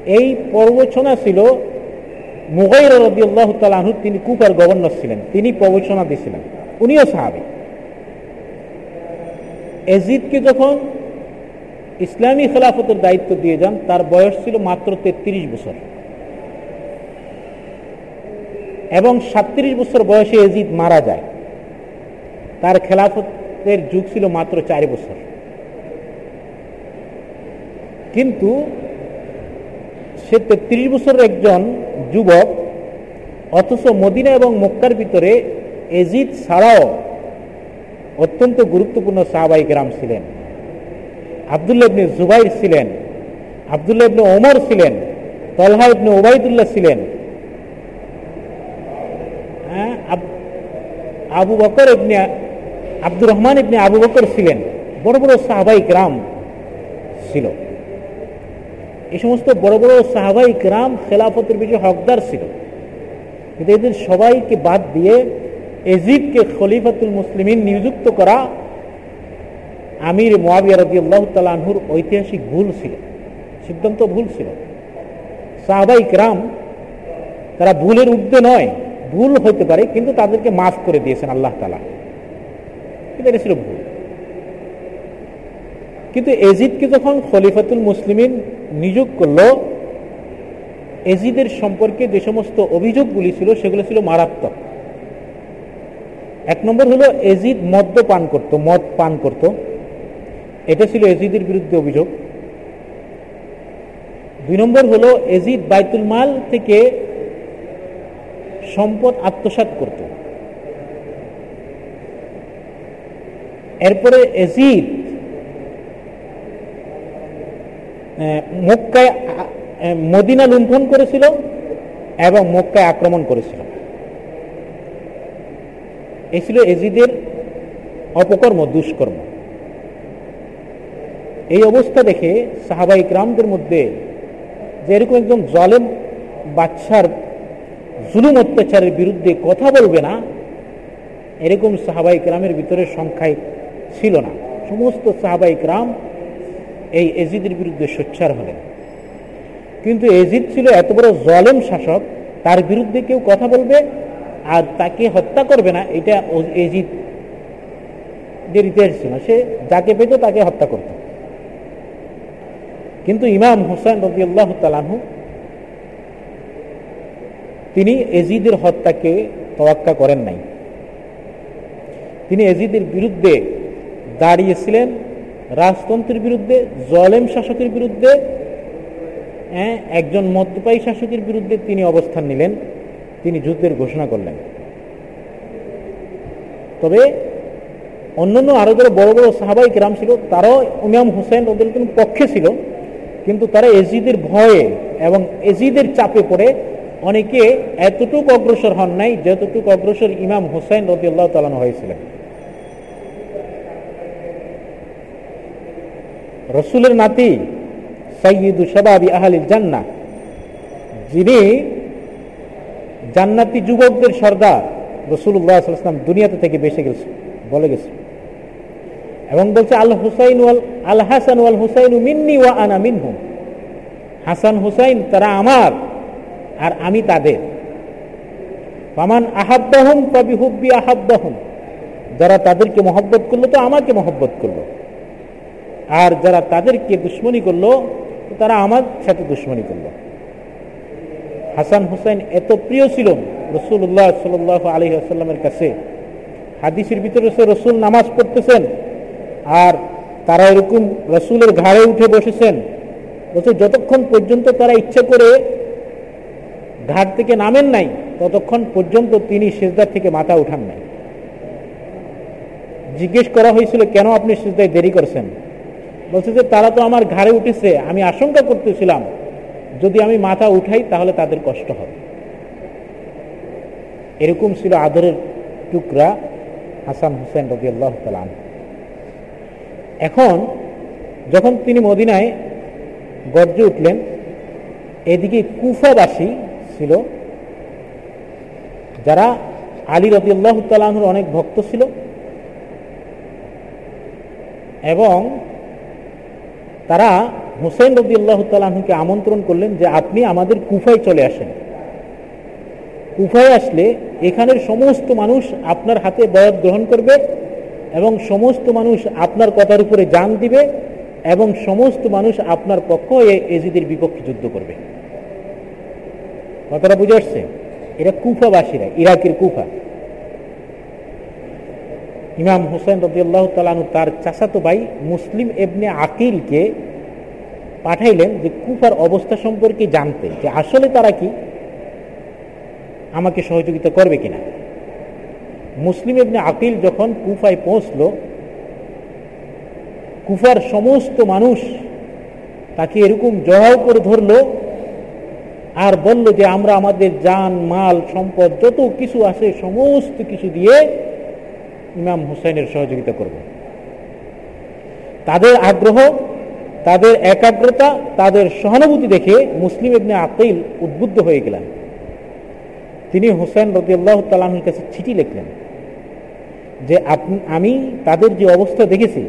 এই প্রবচনা ছিল মুগাইর রবি আল্লাহ তালাহু তিনি কুপার গভর্নর ছিলেন, তিনি প্রবচনা দিয়েছিলেন। উনিও সাহাবি। এজিদকে যখন ইসলামী খেলাফতের দায়িত্ব দিয়ে যান, তার বয়স ছিল মাত্র তেত্রিশ বছর। এবং সাতত্রিশ বছর বয়সে এজিদ মারা যায়। তার খেলাফতের যুগ ছিল মাত্র চার বছর। কিন্তু সে তেত্রিশ বছরের একজন যুবক, অথচ মদিনা এবং মক্কার ভিতরে এজিদ ছাড়াও অত্যন্ত গুরুত্বপূর্ণ সাহাবাই গ্রাম ছিলেন। আবদুল্লাহ ইবনে জুবাইর ছিলেন, আবদুল্লাহ ইবনে ওমর ছিলেন, তলহা ইবনে ওবায়দুল্লাহ ছিলেন। হ্যাঁ আবু বকর ইবনে আব্দুর রহমান ইবনে আবু বকর ছিলেন। বড় বড় সাহাবাই গ্রাম ছিল। এই সমস্ত বড় বড় সাহাবাই গ্রাম খেলাফতের বিষয়ে হকদার ছিল। কিন্তু এদের সবাইকে বাদ দিয়ে এজিদকে খলিফাতুল মুসলিমিন নিযুক্ত করা আমির মোয়াবিয়া রবি আল্লাহ ঐতিহাসিক ভুল ছিল, সিদ্ধান্ত ভুল ছিল। সাহাবাই গ্রাম তারা ভুলের ঊর্ধ্বে নয়, ভুল হতে পারে, কিন্তু তাদেরকে মাফ করে দিয়েছেন আল্লাহ তালা কিন্তু এটা ছিল ভুল কিন্তু এজিদকে যখন খলিফাতুল মুসলিমিন নিযোগ করল, এজিদের সম্পর্কে যে সমস্ত অভিযোগগুলি ছিল, সেগুলো ছিল মারাত্মক। এক নম্বর হলো, এজিদ মদ্য পান করত, মদ পান করত। এটা ছিল এজিদের বিরুদ্ধে অভিযোগ। দুই নম্বর হলো, এজিদ বাইতুল মাল থেকে সম্পদ আত্মসাত করত। এরপরে এজিদ মক্কায় মদিনা লুণ্ঠন করেছিল এবং মক্কায় আক্রমণ করেছিল। এ ছিল এজিদের অপকর্ম, দুষ্কর্ম। এই অবস্থা দেখে সাহাবাই গ্রামদের মধ্যে যে এরকম একজন জলেম বাচ্চার জুলুম অত্যাচারের বিরুদ্ধে কথা বলবে না, এরকম সাহাবাই গ্রামের ভিতরে সংখ্যায় ছিল না। সমস্ত সাহাবাই গ্রাম এই এজিদের বিরুদ্ধে সোচ্চার হলেন। কিন্তু এজিদ ছিল এত বড় জলেম শাসক, তার বিরুদ্ধে কেউ কথা বলবে আর তাকে হত্যা করবে না, এটা এজিদ ইতিহাস ছিল সে যাকে পেত তাকে হত্যা করত। কিন্তু ইমাম হোসেন রবি আল্লাহ তালাহু তিনি এজিদের হত্যাকে তোয়াক্কা করেন নাই। তিনি এজিদের বিরুদ্ধে দাঁড়িয়েছিলেন রাজতন্ত্রের বিরুদ্ধে, জলেম শাসকের বিরুদ্ধে হ্যাঁ একজন মদ্যপায়ী শাসকের বিরুদ্ধে তিনি অবস্থান নিলেন, তিনি যুদ্ধের ঘোষণা করলেন। তবে অন্যান্য আরও যারা বড় বড় সাহাবাই কেরাম ছিল, তারাও ইমাম হুসাইন ওদের পক্ষে ছিল, কিন্তু তারা এজিদের ভয়ে এবং এজিদের চাপে পড়ে অনেকে এতটুকু অগ্রসর হন নাই, যতটুকু অগ্রসর ইমাম হুসাইন আল্লাহ তালানো হয়েছিলেন। রসুলের নাতি সৈয়দু সবাবি আহলিল জান্না যিনি জান্নাতি যুবকদের সর্দার রসুল্লাহাম দুনিয়াতে থেকে বেসে গেছে, বলে গেছে। এবং বলছে, আল হুসাইন ওয়াল, আল হাসান ওয়াল হুসাইন মিন্নি ওয়া আনা মিনহু হাসান হুসাইন তারা আমার আর আমি তাদের। পামান আহাব্বাহম কবি হুব্বি আহাব্বাহম। যারা তাদেরকে মহব্বত করল তো আমাকে মহব্বত করল। আর যারা তাদেরকে দুশ্মনী করল, তারা আমার সাথে দুশ্মনী করল। হাসান হুসাইন এত প্রিয় ছিল রসুল্লাহ সাল আলী আসাল্লামের কাছে। হাদিসের ভিতরে সে রসুল নামাজ পড়তেছেন আর তারা এরকম রসুলের ঘাড়ে উঠে বসেছেন। বলছে, যতক্ষণ পর্যন্ত তারা ইচ্ছে করে ঘাট থেকে নামেন নাই, ততক্ষণ পর্যন্ত তিনি সেজদার থেকে মাথা উঠান নাই। জিজ্ঞেস করা হয়েছিল, কেন আপনি সেজদায় দেরি করছেন? বলছে যে তারা তো আমার ঘাড়ে উঠেছে, আমি আশঙ্কা করতেছিলাম। যদি আমি মাথা উঠাই, তাহলে তাদের কষ্ট হবে। এরকম ছিল আদরের টুকরা হাসান হুসেন রবি আল্লাহ তালাম এখন যখন তিনি মদিনায় গর্জে উঠলেন, এদিকে কুফাবাসী ছিল, যারা আলী রবি আল্লাহ তালাহুর অনেক ভক্ত ছিল, এবং তারা হুসেন রবি আল্লাহ আমন্ত্রণ করলেন যে আপনি আমাদের কুফায় চলে আসেন। কুফায় আসলে এখানের সমস্ত মানুষ আপনার হাতে বয়স গ্রহণ করবে এবং সমস্ত মানুষ আপনার কথার উপরে জান দিবে এবং সমস্ত মানুষ আপনার পক্ষ এজিদের বিপক্ষে যুদ্ধ করবে। কথাটা বুঝে আসছে? এরা কুফাবাসীরা, ইরাকের কুফা। ইমাম হুসেন রবিআল্লাহ তালানু তার চাচাতো ভাই মুসলিম এবনে আকিলকে পাঠাইলেন যে কুফার অবস্থা সম্পর্কে জানতে যে আসলে তারা কি? আমাকে সহযোগিতা করবে কিনা? মুসলিম এবনে আকিল যখন কুফায় পৌঁছল, কুফার সমস্ত মানুষ তাকে এরকম জড়াও করে ধরল আর বলল যে আমরা আমাদের যান মাল, সম্পদ, যত কিছু আছে, সমস্ত কিছু দিয়ে ইমাম হুসাইনের সহযোগিতা করব। তাদের আগ্রহ, তাদের একাগ্রতা, তাদের সহানুভূতি দেখে মুসলিম ইবনে আকিল উদ্বুদ্ধ হয়ে গেলেন। তিনি হুসেন রদিয়াল্লাহ তালামের কাছে চিঠি লিখলেন যে, আপনি, আমি তাদের যে অবস্থা দেখেছি,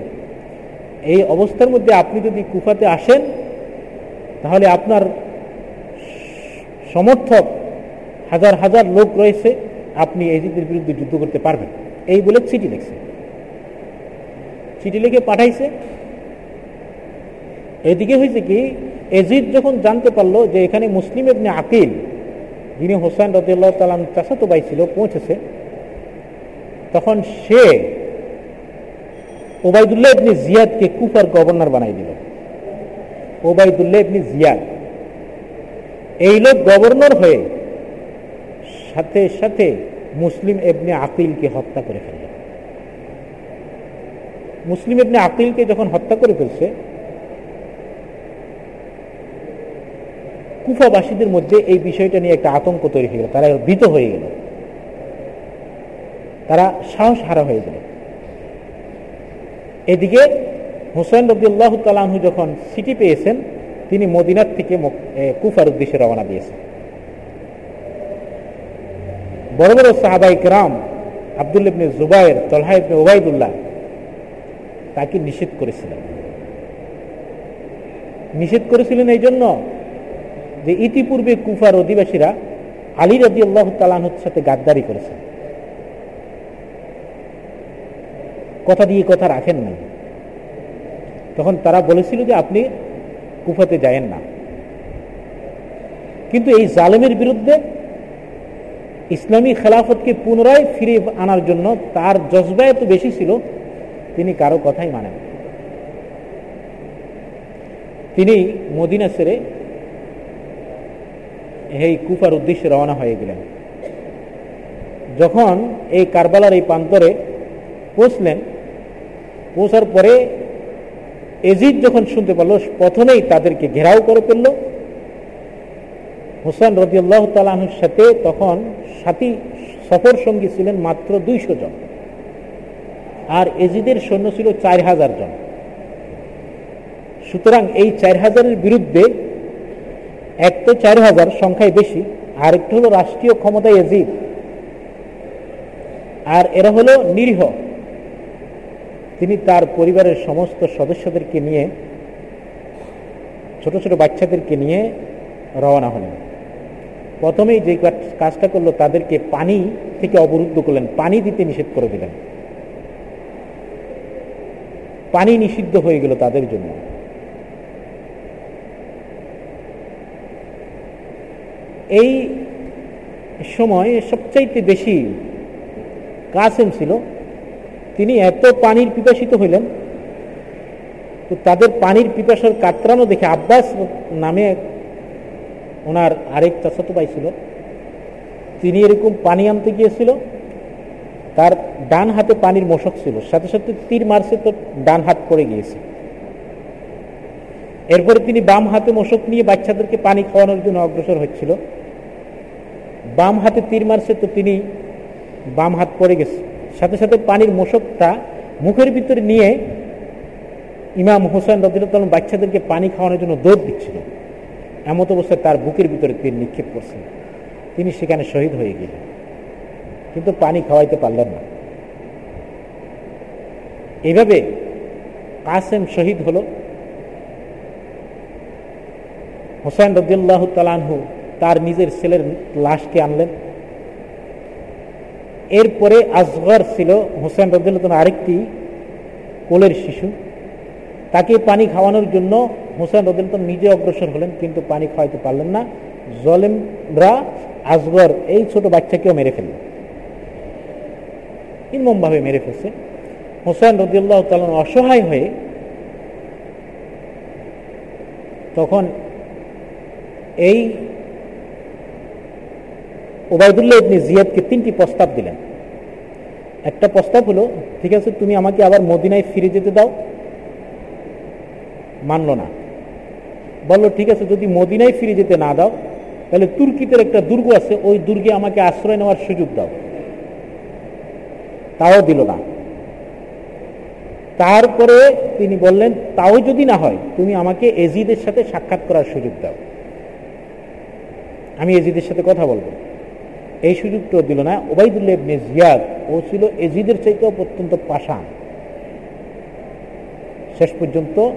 এই অবস্থার মধ্যে আপনি যদি কুফাতে আসেন, তাহলে আপনার সমর্থক হাজার হাজার লোক রয়েছে, আপনি এজিদের বিরুদ্ধে যুদ্ধ করতে পারবেন। এই বলে চিঠি লিখছে। চিঠি লিখে পাঠাইছে। এদিকে হয়েছে কি, এজিদ যখন জানতে পারল যে এখানে মুসলিম এমনি আকিল, যিনি হোসেন রদিল্লাহ তালাম চাষাতো বাই পৌঁছেছে, তখন সে ওবায়দুল্লাহ ইবনি জিয়াদকে কুফার গভর্নর বানাই দিল। ওবায়দুল্লাহ ইবনি জিয়াদ। এই লোক গভর্নর হয়ে সাথে সাথে মুসলিম এবনে আকিলকে হত্যা করে ফেলল মুসলিম এবনে আকিলকে যখন হত্যা করে ফেলছে, কুফাবাসীদের মধ্যে এই বিষয়টা নিয়ে একটা আতঙ্ক তৈরি হয়ে গেল। তারা ভীত হয়ে গেল। তারা সাহস হারা হয়ে গেল। এদিকে হুসেন রবিউল্লাহ তালাহু যখন সিটি পেয়েছেন, তিনি মদিনার থেকে কুফার উদ্দেশ্যে রওনা দিয়েছেন। বড় বড় সাহাবাই রাম আবদুল ইবনে জুবাইর, তলহা ইবনে ওবায়দুল্লাহ তাকে নিষেধ করেছিলেন। নিষেধ করেছিলেন এই জন্য যে ইতিপূর্বে কুফার অধিবাসীরা আলী রদি আল্লাহ তালাহুর সাথে গাদ্দারি করেছেন। কথা দিয়ে কথা রাখেন নাই তখন তারা বলেছিল যে আপনি কুফাতে যায়েন না। কিন্তু এই জালেমের বিরুদ্ধে ইসলামী খেলাফতকে পুনরায় ফিরে আনার জন্য তার জজবা এত বেশি ছিল, তিনি কারও কথাই মানেন তিনি মদিনা সেরে এই কুফার উদ্দেশ্যে রওনা হয়ে গেলেন। যখন এই কারবালার এই প্রান্তরে পৌঁছলেন, পৌঁছার পরে এজিদ যখন শুনতে পারল, প্রথমেই তাদেরকে ঘেরাও করে ফেলল হোসেন রদিউল্লাহ তালাহুর সাথে তখন সাথী সফর সঙ্গী ছিলেন মাত্র দুইশো জন। আর এজিদের সৈন্য ছিল চার হাজার জন। সুতরাং এই চার হাজারের বিরুদ্ধে এক তো চার হাজার সংখ্যায় বেশি আর একটু হলো রাষ্ট্রীয় ক্ষমতায় এজিদ। আর এরা হলো নিরীহ। তিনি তার পরিবারের সমস্ত সদস্যদেরকে নিয়ে, ছোট ছোট বাচ্চাদেরকে নিয়ে রওনা হলেন। প্রথমেই যে কাজটা করল, তাদেরকে পানি থেকে অবরুদ্ধ করলেন। পানি দিতে নিষেধ করে দিলেন। পানি নিষিদ্ধ হয়ে গেল তাদের জন্য। এই সময় সবচাইতে বেশি কাসেম ছিল। তিনি এত পানির পিপাসিত হইলেন, তো তাদের পানির পিপাসার কাতরানো দেখে আব্বাস নামে ওনার আরেক চাচাতো ভাই ছিল। তিনি এরকম পানি আনতে গিয়েছিল। তার ডান হাতে পানির মশক ছিল। সাথে সাথে তীর মারছে তো ডান হাত পড়ে গিয়েছে। এরপরে তিনি বাম হাতে মশক নিয়ে বাচ্চাদেরকে পানি খাওয়ানোর জন্য অগ্রসর হচ্ছিল। বাম হাতে তীর মারছে তো তিনি বাম হাত পড়ে গেছে। সাথে সাথে পানির মশকটা মুখের ভিতরে নিয়ে ইমাম হোসেন রদিরতম বাচ্চাদেরকে পানি খাওয়ানোর জন্য দৌড় দিচ্ছিল। এমত অবস্থায় তার বুকের ভিতরে তীর নিক্ষেপ করছেন। তিনি সেখানে শহীদ হয়ে গেলেন। কিন্তু পানি খাওয়াইতে পারলেন না। এইভাবে কাসেম শহীদ হল। হোসেন রদিল্লাহ তালানহু তার নিজের ছেলের লাশকে আনলেন। এরপরে আসগর ছিল হোসেন রদুল্লাহ আরেকটি কোলের শিশু। তাকে পানি খাওয়ানোর জন্য হোসেন রদুল্লাহ নিজে অগ্রসর হলেন, কিন্তু পানি খাওয়াইতে পারলেন না। জলেমরা আসগর এই ছোট বাচ্চাকেও মেরে ফেলল। নির্মমভাবে মেরে ফেলছে। হোসেন রদিউল্লাহ তালন অসহায় হয়ে তখন এই ওবায়দুল্লাহ ইবনি জিয়াদকে তিনটি প্রস্তাব দিলেন। একটা প্রস্তাব হলো, ঠিক আছে, তুমি আমাকে আবার মদিনায় ফিরে যেতে দাও মানল না। বলল, ঠিক আছে, যদি মদিনায় ফিরে যেতে না দাও, তাহলে তুর্কিতের একটা দুর্গ আছে, ওই দুর্গে আমাকে আশ্রয় নেওয়ার সুযোগ দাও। তাও দিল না। তারপরে তিনি বললেন, তাও যদি না হয়, তুমি আমাকে এজিদের সাথে সাক্ষাৎ করার সুযোগ দাও। আমি এজিদের সাথে কথা বলব। এই সুযোগটাও দিল না। ওবাইদুল্লাহ ইবনে জিয়াদ, ও ছিল এজিদের চাইতেও অত্যন্ত পাশান শেষ পর্যন্ত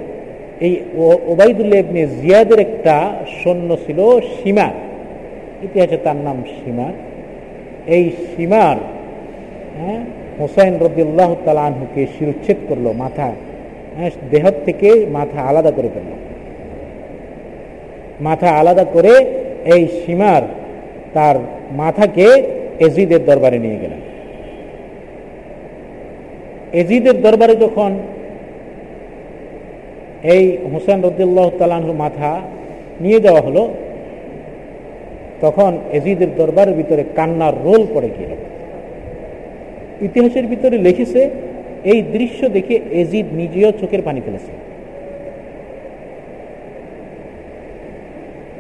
এই ওবাইদুল্লাহ ইবনে জিয়াদের একটা সৈন্য ছিল সীমার ইতিহাসে তার নাম সীমার এই সীমার হ্যাঁ হোসাইন রবিউল্লাহ তালানহুকে শিরুচ্ছেদ করল, মাথা হ্যাঁ দেহ থেকে মাথা আলাদা করে ফেলল। মাথা আলাদা করে এই সীমার তার মাথাকে এজিদের দরবারে নিয়ে গেলেন। এজিদের দরবারে যখন এই হোসেন রদুল্লাহ তালানহুর মাথা নিয়ে যাওয়া হলো। তখন এজিদের দরবারের ভিতরে কান্নার রোল পড়ে গেল। ইতিহাসের ভিতরে লিখেছে, এই দৃশ্য দেখে এজিদ নিজেও চোখের পানি ফেলেছে।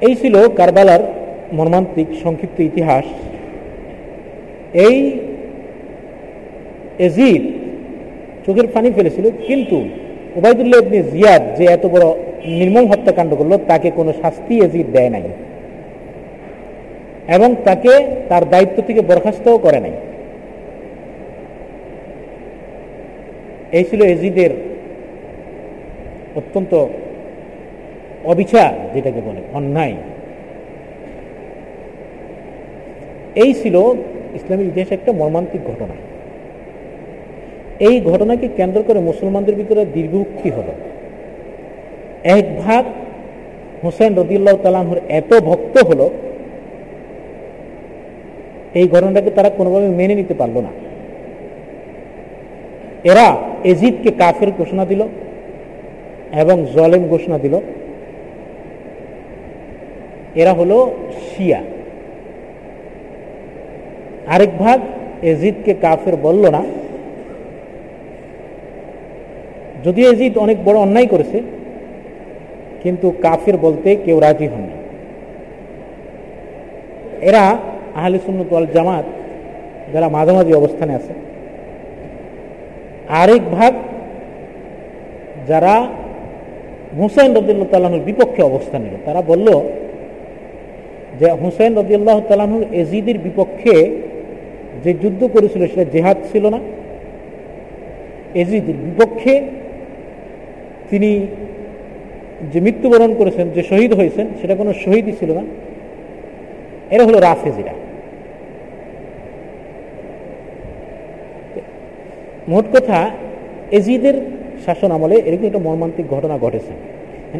এই ছিল কারবালার মর্মান্তিক সংক্ষিপ্ত ইতিহাস। এই এজিদ চোখের পানি ফেলেছিল, কিন্তু ওবায়দুল্লাহ ইবনে জিয়াদ যে এত বড় নির্মম হত্যাকাণ্ড করল, তাকে কোনো শাস্তি এজিদ দেয় নাই। এবং তাকে তার দায়িত্ব থেকে বরখাস্তও করে নাই। এই ছিল এজিদের অত্যন্ত অবিচার যেটাকে বলে অন্যায়। এই ছিল ইসলামের ইতিহাসে একটা মর্মান্তিক ঘটনা। এই ঘটনাকে কেন্দ্র করে মুসলমানদের ভিতরে দীর্ঘুক্তি হল। এক ভাগ হোসেন রদিউল্লাহ তালাহুর এত ভক্ত হলো, এই ঘটনাটাকে তারা কোনোভাবে মেনে নিতে পারল না। এরা এজিদকে কাফের ঘোষণা দিল এবং জলেম ঘোষণা দিল। এরা হলো শিয়া। আরেক ভাগ এজিদকে কাফের বলল না যদিও এজিদ অনেক বড় অন্যায় করেছে, কিন্তু কাফের বলতে কেউ রাজি হননি এরা আহলে সুন্নত জামাত যারা মাঝামাঝি অবস্থানে আছে, আরেক ভাগ যারা হুসেন রদিল্লাহ তালাহুর বিপক্ষে অবস্থান নিল। তারা বলল যে হুসেন রদিয়াল্লাহ তালাহুর এজিদের বিপক্ষে যে যুদ্ধ করেছিল সেটা জেহাদ ছিল না। এজিদের বিপক্ষে তিনি যে মৃত্যুবরণ করেছেন, যে শহীদ হয়েছেন, সেটা কোনো শহীদই ছিল না। এরা হলো রাফেজিরা। মোট কথা, এজিদের শাসন আমলে এরকম একটা মর্মান্তিক ঘটনা ঘটেছে।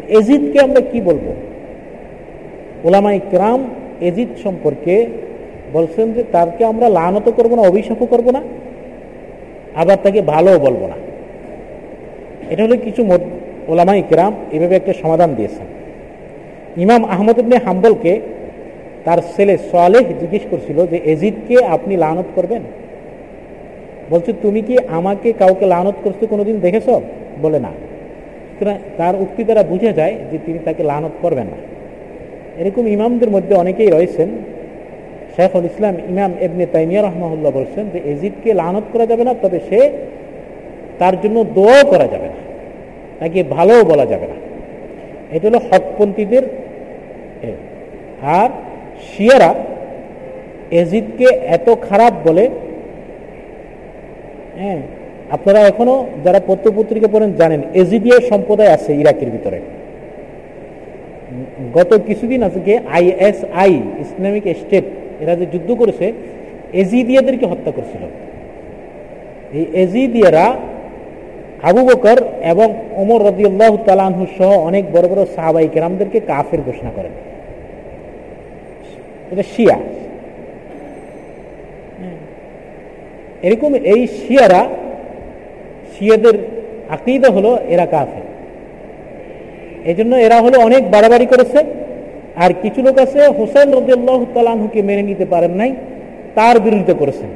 এজিদকে আমরা কি বলব? ওলামা ইকরাম এজিদ সম্পর্কে বলছেন যে, তারকে আমরা লানত করব না, অভিশাপও করব না, আবার তাকে ভালোও বলব না। এটা হলো কিছু ওলামা ইকরাম এভাবে একটা সমাধান দিয়েছেন। ইমাম আহমদ ইবনে হাম্বলকে তার ছেলে সোয়ালেহ জিজ্ঞেস করছিল যে, এজিদকে আপনি লানত করবেন? বলছে, তুমি কি আমাকে কাউকে লানত করতে কোনোদিন দেখেছ? বলে, না। তার উক্তি দ্বারা বুঝে যায় যে, তিনি তাকে লানত করবেন না। এরকম ইমামদের মধ্যে অনেকেই রয়েছেন। শেখুল ইসলাম ইমাম এবনে তাইমিয়া রহমাহুল্লাহ বলছেন যে, এজিদকে লানত করা যাবে না, তবে সে তার জন্য দোয়াও করা যাবে না। তাকে ভালোও বলা যাবে না। এটা হলো হকপন্থীদের আর শিয়ারা এজিদকে এত খারাপ বলে হ্যাঁ আপনারা এখনও যারা পত্রপত্রিকা পড়েন জানেন এজিদিয়া সম্প্রদায় আছে ইরাকের ভিতরে। গত কিছুদিন আজকে আইএসআই, ইসলামিক স্টেট, এরা যে যুদ্ধ করেছে, এজিদিয়াদেরকে হত্যা করছিল। এই এজিদিয়ারা আবু বকর এবং ওমর রদিউল্লাহ তালানহু সহ অনেক বড় বড় সাহাবাই কেরামদেরকে কাফের ঘোষণা করেন। এটা শিয়া। এরকম এই শিয়ারা, শিয়াদের আকিদা হলো এরা কাফের। এই জন্য এরা হলো অনেক বাড়াবাড়ি করেছে। আর কিছু লোক আছে হোসেন রদিয়াল্লাহ তালানহুকে মেনে নিতে পারেন নাই, তার বিরোধিতা করেছেন।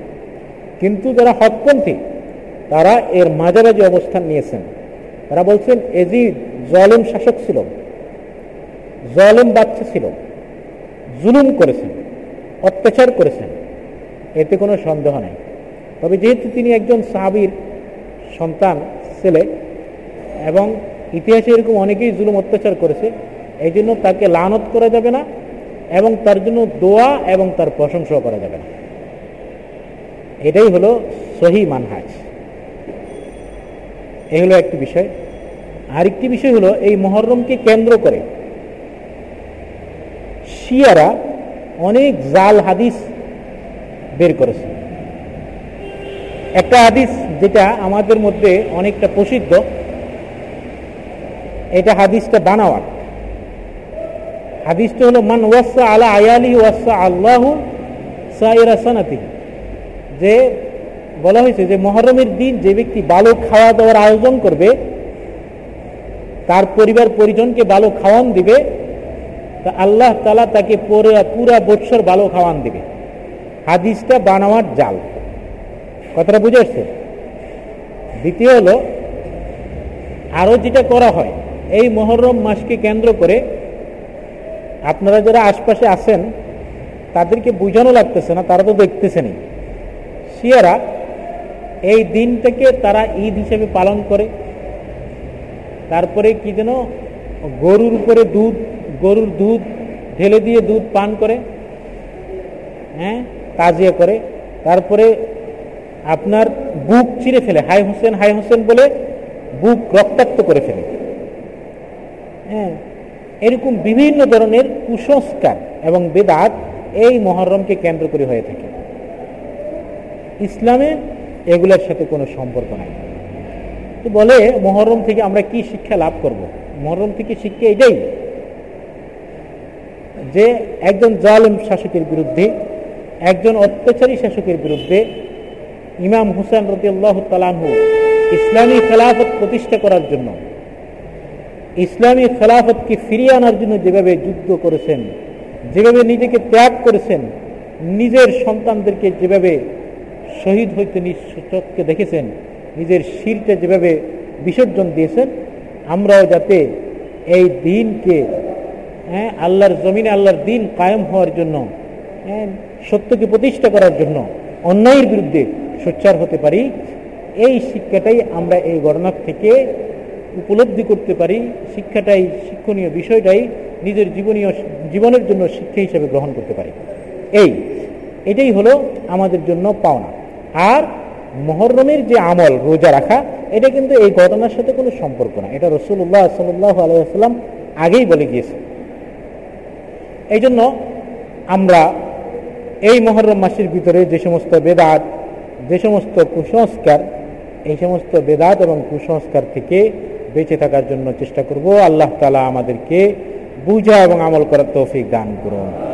কিন্তু যারা হকপন্থী তারা এর মাঝামাঝি অবস্থান নিয়েছেন। তারা বলছেন এজিদ জলেম শাসক ছিল, জলেম বাচ্চা ছিল, জুলুম করেছেন, অত্যাচার করেছেন, এতে কোনো সন্দেহ নাই। তবে যেহেতু তিনি একজন সাহাবির সন্তান, ছেলে, এবং ইতিহাসে এরকম অনেকেই জুলুম অত্যাচার করেছে এই জন্য তাকে লানত করা যাবে না, এবং তার জন্য দোয়া এবং তার প্রশংসাও করা যাবে না। এটাই হলো সহি মানহাজ। এই হলো একটি বিষয়। আরেকটি বিষয় হলো এই মহরমকে কেন্দ্র করে শিয়ারা অনেক জাল হাদিস বের করেছে। একটা হাদিস যেটা আমাদের মধ্যে অনেকটা প্রসিদ্ধ, এটা হাদিসটা বানাওয়ার হাদিসটা হলো, মান ওয়াসা আলা আয়ালি ওয়াসা আল্লাহ সাইরা সানাতি যে বলা হয়েছে যে মহরমের দিন যে ব্যক্তি ভালো খাওয়া দাওয়ার আয়োজন করবে, তার পরিবার পরিজনকে ভালো খাওয়ান দিবে, তা আল্লাহ তালা তাকে পুরা বৎসর ভালো খাওয়ান দেবে। হাদিসটা বানাওয়ার জাল। কথাটা বুঝে আসছে? দ্বিতীয় হলো আরও যেটা করা হয়, এই মহরম মাসকে কেন্দ্র করে আপনারা যারা আশপাশে আছেন, তাদেরকে বোঝানো লাগতেছে না, তারা তো দেখতেছেনই। শিয়ারা এই দিনটাকে তারা ঈদ হিসেবে পালন করে। তারপরে কি যেন গরুর উপরে দুধ, গরুর দুধ, ঢেলে দিয়ে দুধ পান করে হ্যাঁ তাজিয়া করে। তারপরে আপনার বুক চিরে ফেলে, হাই হোসেন হাই হোসেন বলে বুক রক্তাক্ত করে ফেলে। হ্যাঁ এরকম বিভিন্ন ধরনের কুসংস্কার এবং বেদাত এই মহরমকে কেন্দ্র করে হয়ে থাকে। ইসলামে এগুলোর সাথে কোনো সম্পর্ক নাই তো বলে মহরম থেকে আমরা কি শিক্ষা লাভ করব। মহরম থেকে শিক্ষা এটাই যে একজন জালেম শাসকের বিরুদ্ধে, একজন অত্যাচারী শাসকের বিরুদ্ধে ইমাম হুসেন রতি আল্লাহ তালাহু ইসলামী খেলাফত প্রতিষ্ঠা করার জন্য, ইসলামী খেলাফতকে ফিরিয়ে আনার জন্য যেভাবে যুদ্ধ করেছেন, যেভাবে নিজেকে ত্যাগ করেছেন, নিজের সন্তানদেরকে যেভাবে শহীদ হইতে চোখকে দেখেছেন? নিজের শিরটা যেভাবে বিসর্জন দিয়েছেন, আমরাও যাতে এই দিনকে হ্যাঁ আল্লাহর জমিনে আল্লাহর দিন কায়েম হওয়ার জন্য হ্যাঁ সত্যকে প্রতিষ্ঠা করার জন্য অন্যায়ের বিরুদ্ধে সোচ্চার হতে পারি, এই শিক্ষাটাই আমরা এই ঘটনা থেকে উপলব্ধি করতে পারি। শিক্ষাটাই শিক্ষণীয় বিষয়টাই নিজের জীবনীয়, জীবনের জন্য শিক্ষা হিসেবে গ্রহণ করতে পারি। এই এটাই হলো আমাদের জন্য পাওনা। আর মহরমের যে আমল, রোজা রাখা, এটা কিন্তু এই ঘটনার সাথে কোনো সম্পর্ক না। এটা রসুল্লাহ সাল্লাহ আলাইসাল্লাম আগেই বলে গিয়েছে। এই জন্য আমরা এই মহরম মাসের ভিতরে যে সমস্ত বেদাত, যে সমস্ত কুসংস্কার, এই সমস্ত বেদাত এবং কুসংস্কার থেকে বেঁচে থাকার জন্য চেষ্টা করব। আল্লাহ তালা আমাদেরকে বুঝা এবং আমল করার তৌফিক দান করুন।